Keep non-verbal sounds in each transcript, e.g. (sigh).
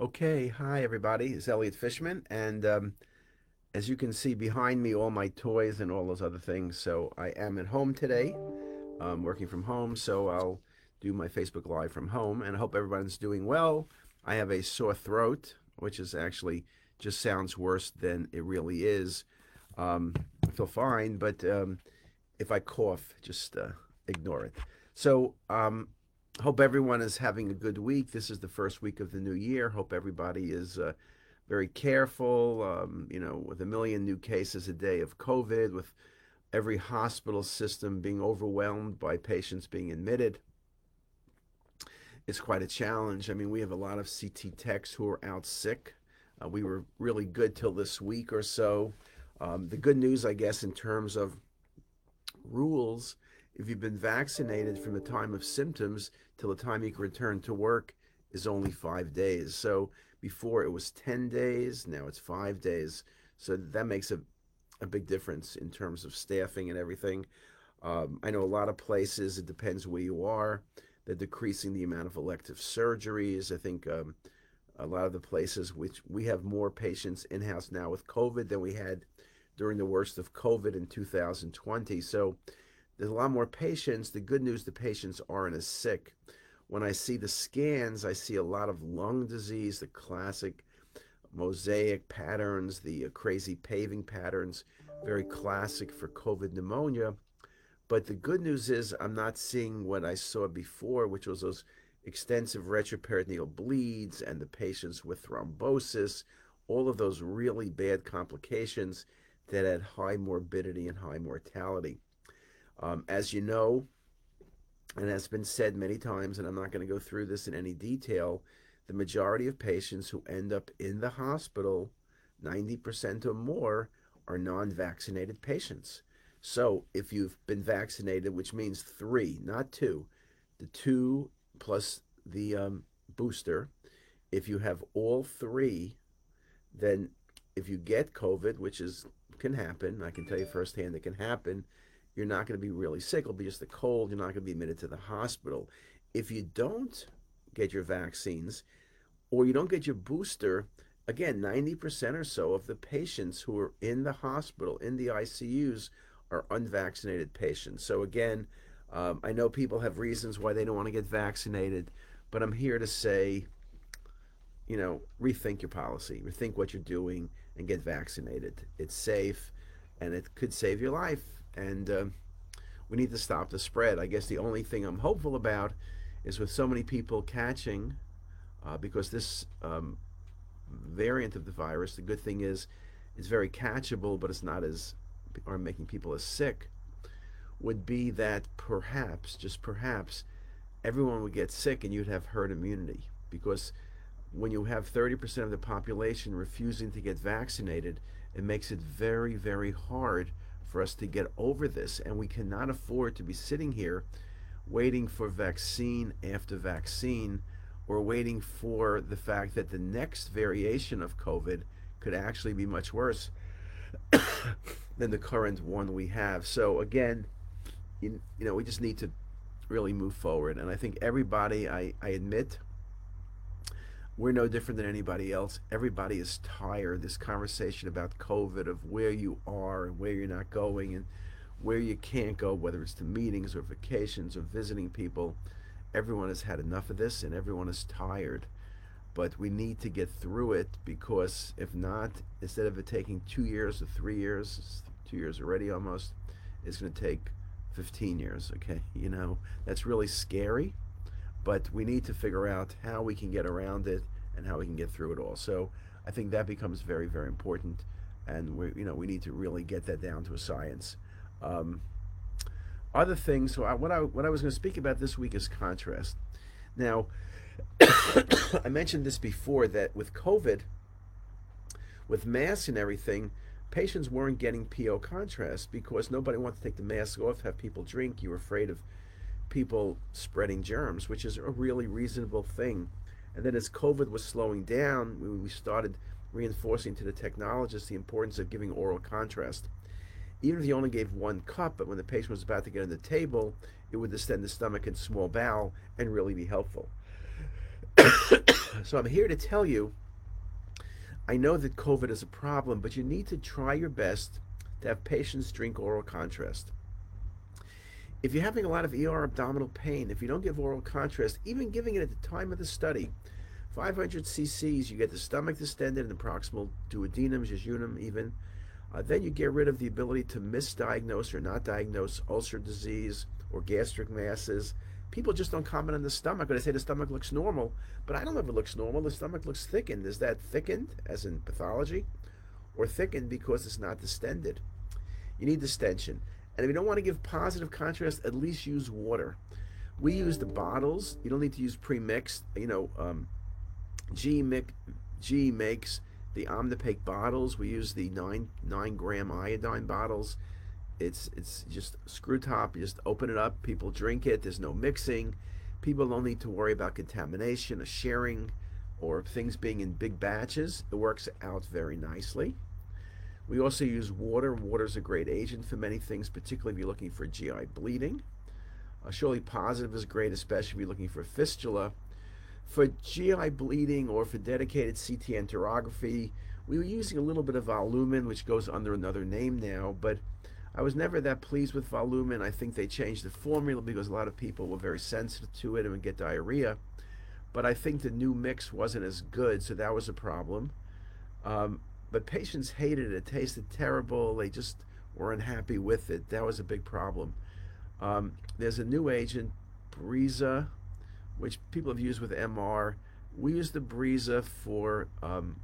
Okay, hi everybody. It's Elliot Fishman, and um, as you can see behind me, all my toys and all those other things. So I am at home today, um, working from home. So I'll do my Facebook Live from home, and I hope everyone's doing well. I have a sore throat, which is actually just sounds worse than it really is. Um, I feel fine, but um, if I cough, just uh, ignore it. So um, hope everyone is having a good week. This is the first week of the new year. Hope everybody is uh, very careful. Um, you know, with a million new cases a day of COVID, with every hospital system being overwhelmed by patients being admitted, it's quite a challenge. I mean, we have a lot of CT techs who are out sick. Uh, we were really good till this week or so. Um, the good news, I guess, in terms of rules if you've been vaccinated from the time of symptoms till the time you can return to work is only five days. So before it was 10 days, now it's five days. So that makes a, a big difference in terms of staffing and everything. Um, I know a lot of places, it depends where you are, they're decreasing the amount of elective surgeries. I think um, a lot of the places which we have more patients in house now with COVID than we had during the worst of COVID in 2020. So there's a lot more patients. The good news, the patients aren't as sick. When I see the scans, I see a lot of lung disease, the classic mosaic patterns, the uh, crazy paving patterns, very classic for COVID pneumonia. But the good news is I'm not seeing what I saw before, which was those extensive retroperitoneal bleeds and the patients with thrombosis, all of those really bad complications that had high morbidity and high mortality. Um, as you know, and has been said many times, and I'm not going to go through this in any detail, the majority of patients who end up in the hospital, 90% or more, are non vaccinated patients. So if you've been vaccinated, which means three, not two, the two plus the um, booster, if you have all three, then if you get COVID, which is can happen, I can tell you firsthand it can happen, you're not going to be really sick. It'll be just a cold. You're not going to be admitted to the hospital. If you don't get your vaccines or you don't get your booster, again, 90% or so of the patients who are in the hospital, in the ICUs, are unvaccinated patients. So, again, um, I know people have reasons why they don't want to get vaccinated, but I'm here to say, you know, rethink your policy, rethink what you're doing, and get vaccinated. It's safe and it could save your life and uh, we need to stop the spread. I guess the only thing I'm hopeful about is with so many people catching, uh, because this um, variant of the virus, the good thing is it's very catchable, but it's not as, or making people as sick, would be that perhaps, just perhaps, everyone would get sick and you'd have herd immunity. Because when you have 30% of the population refusing to get vaccinated, it makes it very, very hard for us to get over this. And we cannot afford to be sitting here waiting for vaccine after vaccine or waiting for the fact that the next variation of COVID could actually be much worse (coughs) than the current one we have. So, again, you, you know, we just need to really move forward. And I think everybody, I, I admit, we're no different than anybody else. Everybody is tired. This conversation about COVID, of where you are and where you're not going, and where you can't go, whether it's to meetings or vacations or visiting people. Everyone has had enough of this, and everyone is tired. But we need to get through it because if not, instead of it taking two years or three years, two years already almost, it's going to take 15 years. Okay, (laughs) you know that's really scary but we need to figure out how we can get around it and how we can get through it all. So I think that becomes very, very important, and we, you know, we need to really get that down to a science. Um, other things. So I, what I what I was going to speak about this week is contrast. Now, (coughs) I mentioned this before that with COVID, with masks and everything, patients weren't getting PO contrast because nobody wanted to take the mask off, have people drink. You were afraid of people spreading germs, which is a really reasonable thing. And then as COVID was slowing down, we started reinforcing to the technologists the importance of giving oral contrast. Even if you only gave one cup, but when the patient was about to get on the table, it would distend the stomach and small bowel and really be helpful. (coughs) so I'm here to tell you I know that COVID is a problem, but you need to try your best to have patients drink oral contrast. If you're having a lot of ER abdominal pain, if you don't give oral contrast, even giving it at the time of the study, 500 cc's, you get the stomach distended and the proximal duodenum, jejunum even. Uh, then you get rid of the ability to misdiagnose or not diagnose ulcer disease or gastric masses. People just don't comment on the stomach. When they say the stomach looks normal, but I don't know if it looks normal. The stomach looks thickened. Is that thickened, as in pathology, or thickened because it's not distended? You need distension. And if you don't want to give positive contrast, at least use water. We use the bottles. You don't need to use pre-mixed. You know, um, G, Mick, G makes the Omnipaque bottles. We use the nine nine gram iodine bottles. It's it's just screw top. You just open it up. People drink it. There's no mixing. People don't need to worry about contamination or sharing or things being in big batches. It works out very nicely. We also use water. Water is a great agent for many things, particularly if you're looking for GI bleeding. Uh, surely positive is great, especially if you're looking for fistula. For GI bleeding or for dedicated CT enterography, we were using a little bit of Volumen, which goes under another name now, but I was never that pleased with Volumen. I think they changed the formula because a lot of people were very sensitive to it and would get diarrhea. But I think the new mix wasn't as good, so that was a problem. Um, but patients hated it. It tasted terrible. They just were unhappy with it. That was a big problem. Um, there's a new agent, Breeza, which people have used with MR. We use the Breeza for um,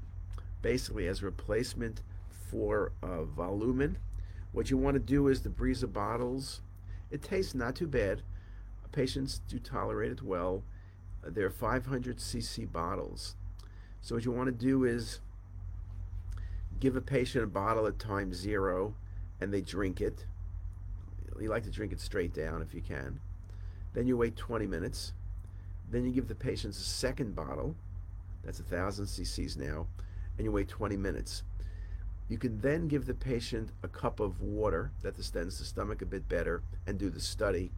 basically as replacement for uh. What you want to do is the Breeza bottles. It tastes not too bad. Patients do tolerate it well. They're 500 cc bottles. So what you want to do is give a patient a bottle at time zero and they drink it. You like to drink it straight down if you can. Then you wait 20 minutes. Then you give the patients a second bottle, that's a thousand cc's now, and you wait 20 minutes. You can then give the patient a cup of water that distends the stomach a bit better and do the study.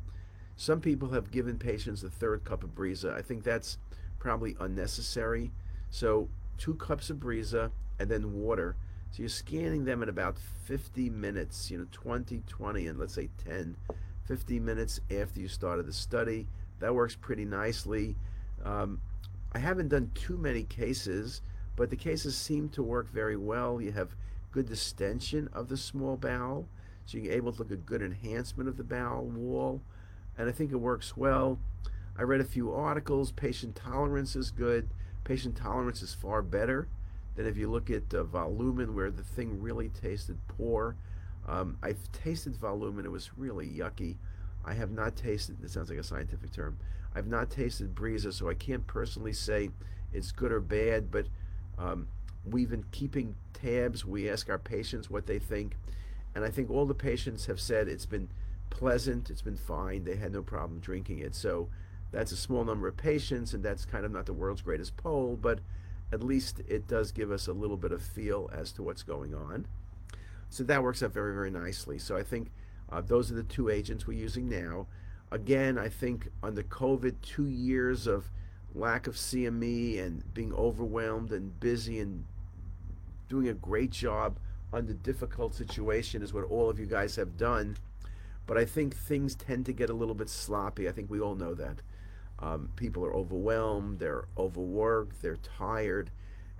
Some people have given patients a third cup of Breeza. I think that's probably unnecessary. So two cups of Breeza and then water. So you're scanning them in about 50 minutes, you know, 20, 20, and let's say 10, 50 minutes after you started the study. That works pretty nicely. Um, I haven't done too many cases, but the cases seem to work very well. You have good distension of the small bowel, so you're able to look at good enhancement of the bowel wall, and I think it works well. I read a few articles. Patient tolerance is good. Patient tolerance is far better than if you look at uh, Volumen, where the thing really tasted poor. Um, I've tasted Volumen. It was really yucky. I have not tasted, it sounds like a scientific term, I've not tasted Breeza, so I can't personally say it's good or bad, but um, we've been keeping tabs. We ask our patients what they think, and I think all the patients have said it's been pleasant, it's been fine, they had no problem drinking it. So that's a small number of patients, and that's kind of not the world's greatest poll, but at least it does give us a little bit of feel as to what's going on. So that works out very, very nicely. So I think uh, those are the two agents we're using now. Again, I think under COVID, two years of lack of CME and being overwhelmed and busy and doing a great job under difficult situation is what all of you guys have done. But I think things tend to get a little bit sloppy. I think we all know that. Um, people are overwhelmed, they're overworked, they're tired.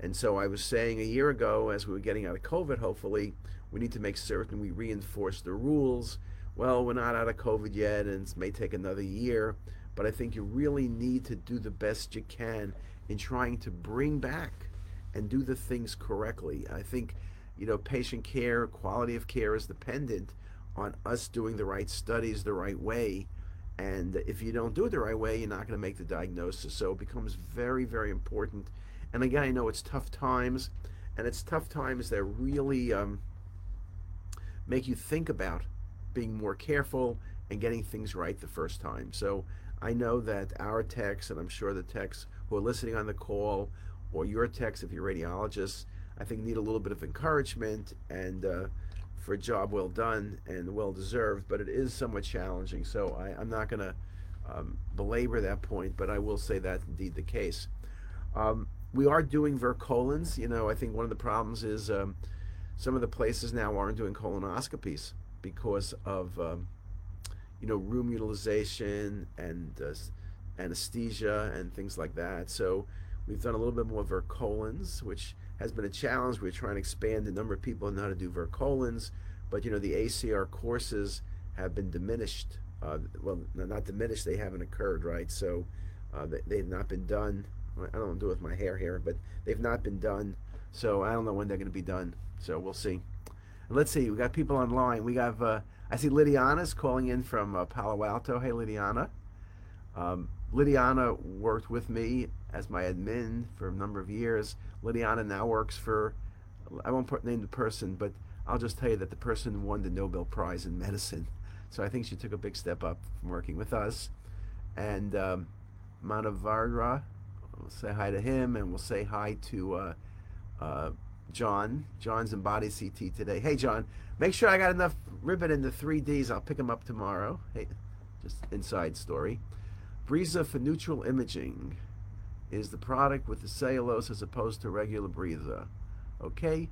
And so I was saying a year ago, as we were getting out of COVID, hopefully, we need to make certain we reinforce the rules. Well, we're not out of COVID yet, and it may take another year, but I think you really need to do the best you can in trying to bring back and do the things correctly. I think, you know, patient care, quality of care is dependent on us doing the right studies the right way. And if you don't do it the right way, you're not going to make the diagnosis. So it becomes very, very important. And again, I know it's tough times, and it's tough times that really um, make you think about being more careful and getting things right the first time. So I know that our techs, and I'm sure the techs who are listening on the call, or your techs if you're radiologists, I think need a little bit of encouragement and uh, for a job well done and well deserved, but it is somewhat challenging. So I, am not going to um, belabor that point, but I will say that indeed the case. Um, we are doing virtual colons. You know, I think one of the problems is um, some of the places now aren't doing colonoscopies because of um, you know room utilization and uh, anesthesia and things like that. So we've done a little bit more virtual colons, which has been a challenge. We're trying to expand the number of people know how to do virtual colons, but you know the ACR courses have been diminished. Uh, well, not diminished; they haven't occurred, right? So uh, they, have not been done. I don't know do with my hair here, but they've not been done. So I don't know when they're going to be done. So we'll see. And let's see. We got people online. We have. Uh, I see Lydiana's calling in from uh, Palo Alto. Hey, Lydiana. Um, Lydiana worked with me as my admin for a number of years. Lydiana now works for. I won't name the person, but I'll just tell you that the person won the Nobel Prize in medicine. (laughs) So I think she took a big step up from working with us. And um, Manavardra, we'll say hi to him, and we'll say hi to uh, uh, John. John's in Body CT today. Hey, John, make sure I got enough ribbon in the 3Ds. I'll pick him up tomorrow. Hey, just inside story. Breeza for neutral imaging is the product with the cellulose as opposed to regular Breeza. Okay?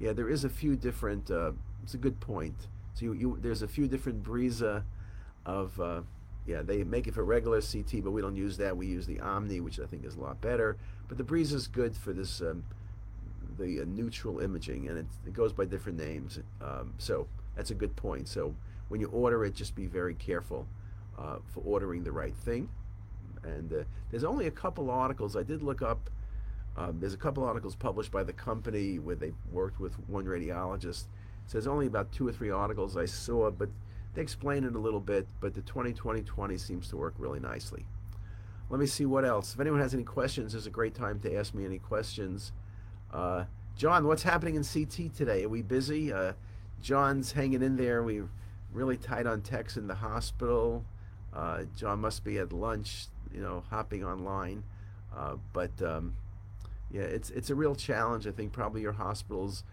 Yeah, there is a few different, uh, it's a good point. So you, you, there's a few different Breeza of, uh, yeah, they make it for regular CT, but we don't use that. We use the Omni, which I think is a lot better. But the Breeza is good for this, um, the uh, neutral imaging, and it, it, goes by different names. Um, so that's a good point. So when you order it, just be very careful uh, for ordering the right thing. And uh, there's only a couple articles I did look up. Um, there's a couple articles published by the company where they worked with one radiologist. So there's only about two or three articles I saw, but they explain it a little bit. But the 2020-20 seems to work really nicely. Let me see what else. If anyone has any questions, there's a great time to ask me any questions. Uh, John, what's happening in CT today? Are we busy? Uh, John's hanging in there. We're really tight on techs in the hospital. Uh, John must be at lunch, you know, hopping online. Uh, but um, yeah, it's it's a real challenge. I think probably your hospitals,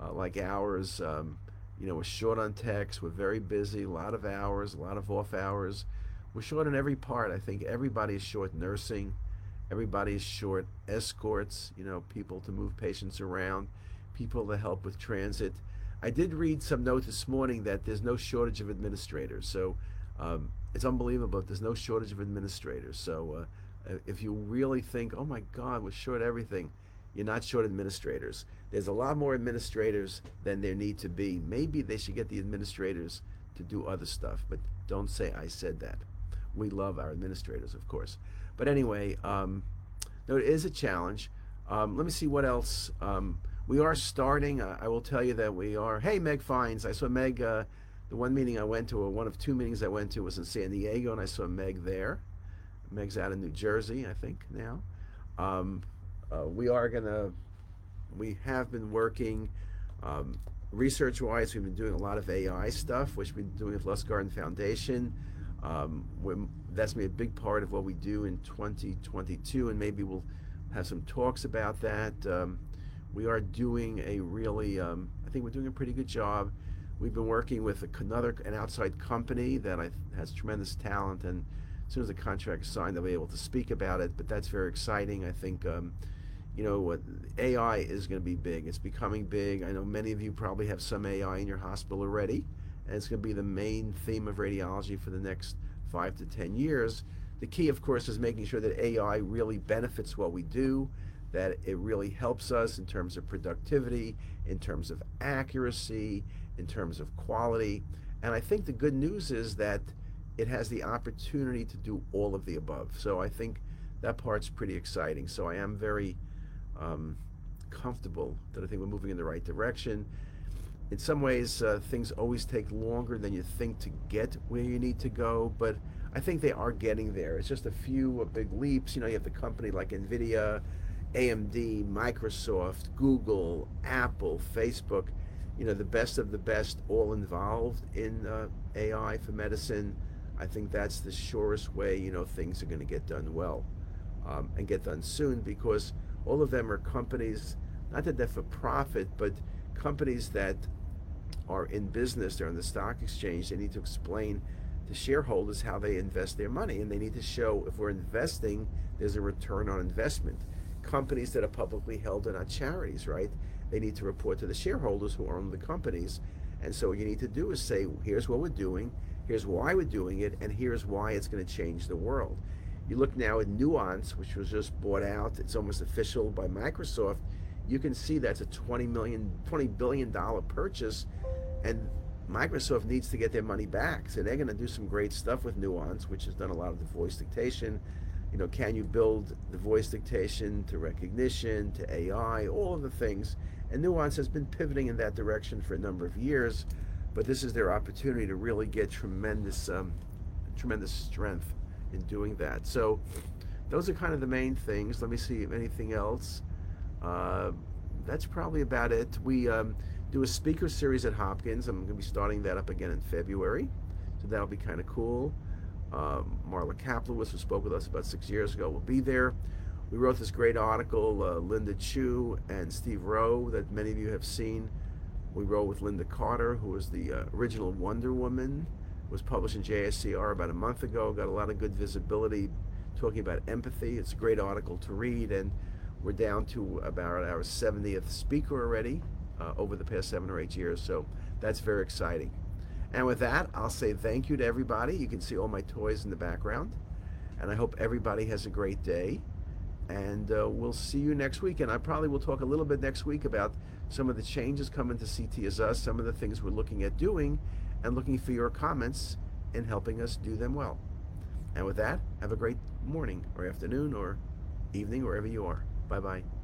uh, like ours, um, you know, we're short on techs. We're very busy. A lot of hours, a lot of off hours. We're short in every part. I think everybody is short nursing. Everybody is short escorts. You know, people to move patients around, people to help with transit. I did read some note this morning that there's no shortage of administrators. So um, it's unbelievable. There's no shortage of administrators. So uh, if you really think, oh my God, we're short everything, you're not short administrators. There's a lot more administrators than there need to be. Maybe they should get the administrators to do other stuff, but don't say I said that. We love our administrators, of course. But anyway, um, no, it is a challenge. Um, let me see what else. Um, we are starting. Uh, I will tell you that we are. Hey, Meg Fines. I saw Meg. Uh, the one meeting I went to, or one of two meetings I went to, was in San Diego, and I saw Meg there. Meg's out in New Jersey, I think now. Um, uh, we are gonna, we have been working um, research-wise. We've been doing a lot of AI stuff, which we've been doing with Lustgarten Foundation. Um, that's gonna be a big part of what we do in 2022, and maybe we'll have some talks about that. Um, we are doing a really, um, I think we're doing a pretty good job We've been working with another an outside company that I, has tremendous talent, and as soon as the contract is signed, they'll be able to speak about it. But that's very exciting. I think, um, you know, AI is going to be big. It's becoming big. I know many of you probably have some AI in your hospital already, and it's going to be the main theme of radiology for the next five to ten years. The key, of course, is making sure that AI really benefits what we do, that it really helps us in terms of productivity, in terms of accuracy, in terms of quality. And I think the good news is that it has the opportunity to do all of the above. So I think that part's pretty exciting. So I am very um, comfortable that I think we're moving in the right direction. In some ways, uh, things always take longer than you think to get where you need to go, but I think they are getting there. It's just a few big leaps. You know, you have the company like NVIDIA, AMD, Microsoft, Google, Apple, Facebook you know, the best of the best all involved in uh, AI for medicine. I think that's the surest way, you know, things are going to get done well um, and get done soon because all of them are companies, not that they're for profit, but companies that are in business, they're on the stock exchange, they need to explain to shareholders how they invest their money and they need to show if we're investing, there's a return on investment companies that are publicly held are not charities, right? They need to report to the shareholders who own the companies. And so what you need to do is say, here's what we're doing, here's why we're doing it, and here's why it's going to change the world. You look now at Nuance, which was just bought out, it's almost official by Microsoft. You can see that's a 20 million, 20 billion dollar purchase, and Microsoft needs to get their money back. So they're going to do some great stuff with Nuance, which has done a lot of the voice dictation. You know, can you build the voice dictation to recognition, to AI, all of the things. And Nuance has been pivoting in that direction for a number of years, but this is their opportunity to really get tremendous, um, tremendous strength in doing that. So those are kind of the main things. Let me see if anything else. Uh, that's probably about it. We um, do a speaker series at Hopkins. I'm going to be starting that up again in February, so that'll be kind of cool. Um, Marla Kaplowitz, who spoke with us about six years ago, will be there. We wrote this great article, uh, Linda Chu and Steve Rowe, that many of you have seen. We wrote with Lynda Carter, who was the uh, original Wonder Woman. It was published in JSCR about a month ago. Got a lot of good visibility, talking about empathy. It's a great article to read, and we're down to about our 70th speaker already uh, over the past seven or eight years. So that's very exciting. And with that, I'll say thank you to everybody. You can see all my toys in the background. And I hope everybody has a great day. And uh, we'll see you next week. And I probably will talk a little bit next week about some of the changes coming to CT as us, some of the things we're looking at doing, and looking for your comments in helping us do them well. And with that, have a great morning or afternoon or evening, wherever you are. Bye bye.